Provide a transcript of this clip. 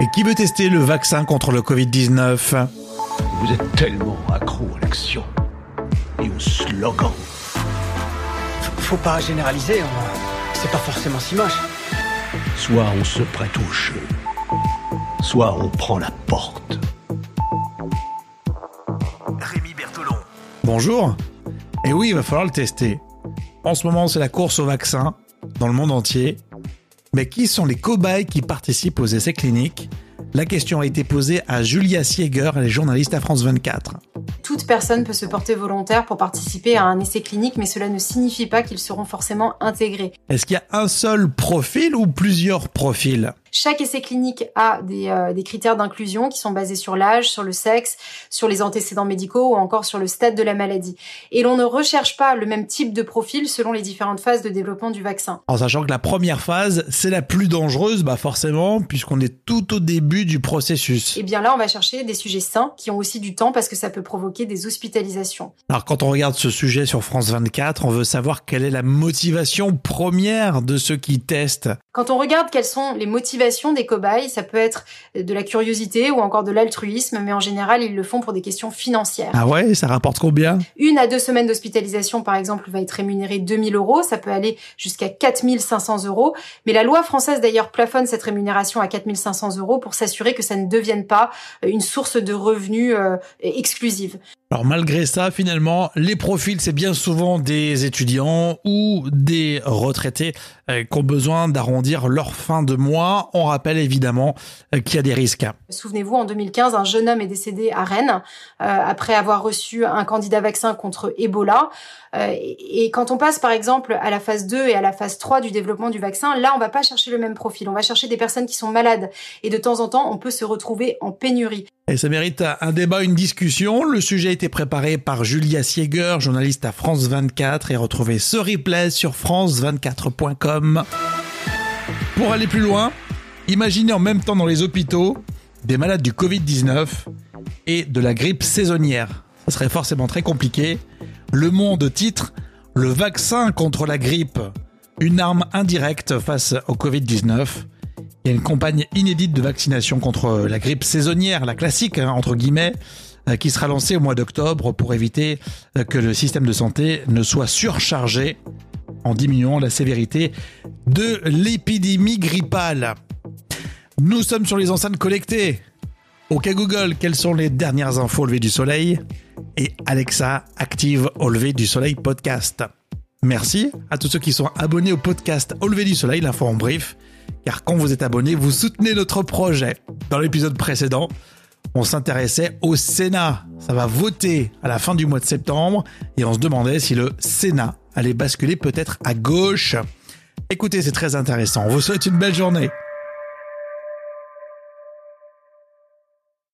Et qui veut tester le vaccin contre le Covid-19 Vous êtes tellement accro à l'action et au slogan. Faut pas généraliser, on- c'est pas forcément si moche. Soit on se prête au jeu, soit on prend la porte. Rémi Bertolon. Bonjour. Et oui, il va falloir le tester. En ce moment, c'est la course au vaccin dans le monde entier. Mais qui sont les cobayes qui participent aux essais cliniques? La question a été posée à Julia Sieger, elle est journaliste à France 24. Toute personne peut se porter volontaire pour participer à un essai clinique, mais cela ne signifie pas qu'ils seront forcément intégrés. Est-ce qu'il y a un seul profil ou plusieurs profils? Chaque essai clinique a des, euh, des critères d'inclusion qui sont basés sur l'âge, sur le sexe, sur les antécédents médicaux ou encore sur le stade de la maladie. Et l'on ne recherche pas le même type de profil selon les différentes phases de développement du vaccin. En sachant que la première phase, c'est la plus dangereuse, bah forcément, puisqu'on est tout au début du processus. Et bien là, on va chercher des sujets sains qui ont aussi du temps parce que ça peut provoquer des hospitalisations. Alors quand on regarde ce sujet sur France 24, on veut savoir quelle est la motivation première de ceux qui testent. Quand on regarde quelles sont les motivations des cobayes, ça peut être de la curiosité ou encore de l'altruisme, mais en général, ils le font pour des questions financières. Ah ouais, ça rapporte combien? Une à deux semaines d'hospitalisation, par exemple, va être rémunérée 2000 euros. Ça peut aller jusqu'à 4500 euros. Mais la loi française, d'ailleurs, plafonne cette rémunération à 4500 euros pour s'assurer que ça ne devienne pas une source de revenus euh, exclusive. Alors malgré ça, finalement, les profils, c'est bien souvent des étudiants ou des retraités euh, qui ont besoin d'arrondir leur fin de mois. On rappelle évidemment euh, qu'il y a des risques. Souvenez-vous, en 2015, un jeune homme est décédé à Rennes euh, après avoir reçu un candidat vaccin contre Ebola. Euh, et, quand on passe par exemple à la phase 2 et à la phase 3 du développement du vaccin, là on va pas chercher le même profil, on va chercher des personnes qui sont malades et de temps en temps on peut se retrouver en pénurie. Et ça mérite un débat, une discussion. Le sujet a été préparé par Julia Sieger, journaliste à France 24 et retrouvez ce replay sur france24.com. Pour aller plus loin, imaginez en même temps dans les hôpitaux des malades du Covid-19 et de la grippe saisonnière. Ça serait forcément très compliqué. Le Monde titre Le vaccin contre la grippe, une arme indirecte face au Covid-19. Il y a une campagne inédite de vaccination contre la grippe saisonnière, la classique, hein, entre guillemets, euh, qui sera lancée au mois d'octobre pour éviter euh, que le système de santé ne soit surchargé en diminuant la sévérité de l'épidémie grippale. Nous sommes sur les enceintes connectées. Ok Google, quelles sont les dernières infos au lever du soleil? Et Alexa active au lever du soleil podcast. Merci à tous ceux qui sont abonnés au podcast Au lever du soleil, l'info en brief, car quand vous êtes abonné, vous soutenez notre projet. Dans l'épisode précédent, on s'intéressait au Sénat. Ça va voter à la fin du mois de septembre et on se demandait si le Sénat allait basculer peut-être à gauche. Écoutez, c'est très intéressant. On vous souhaite une belle journée.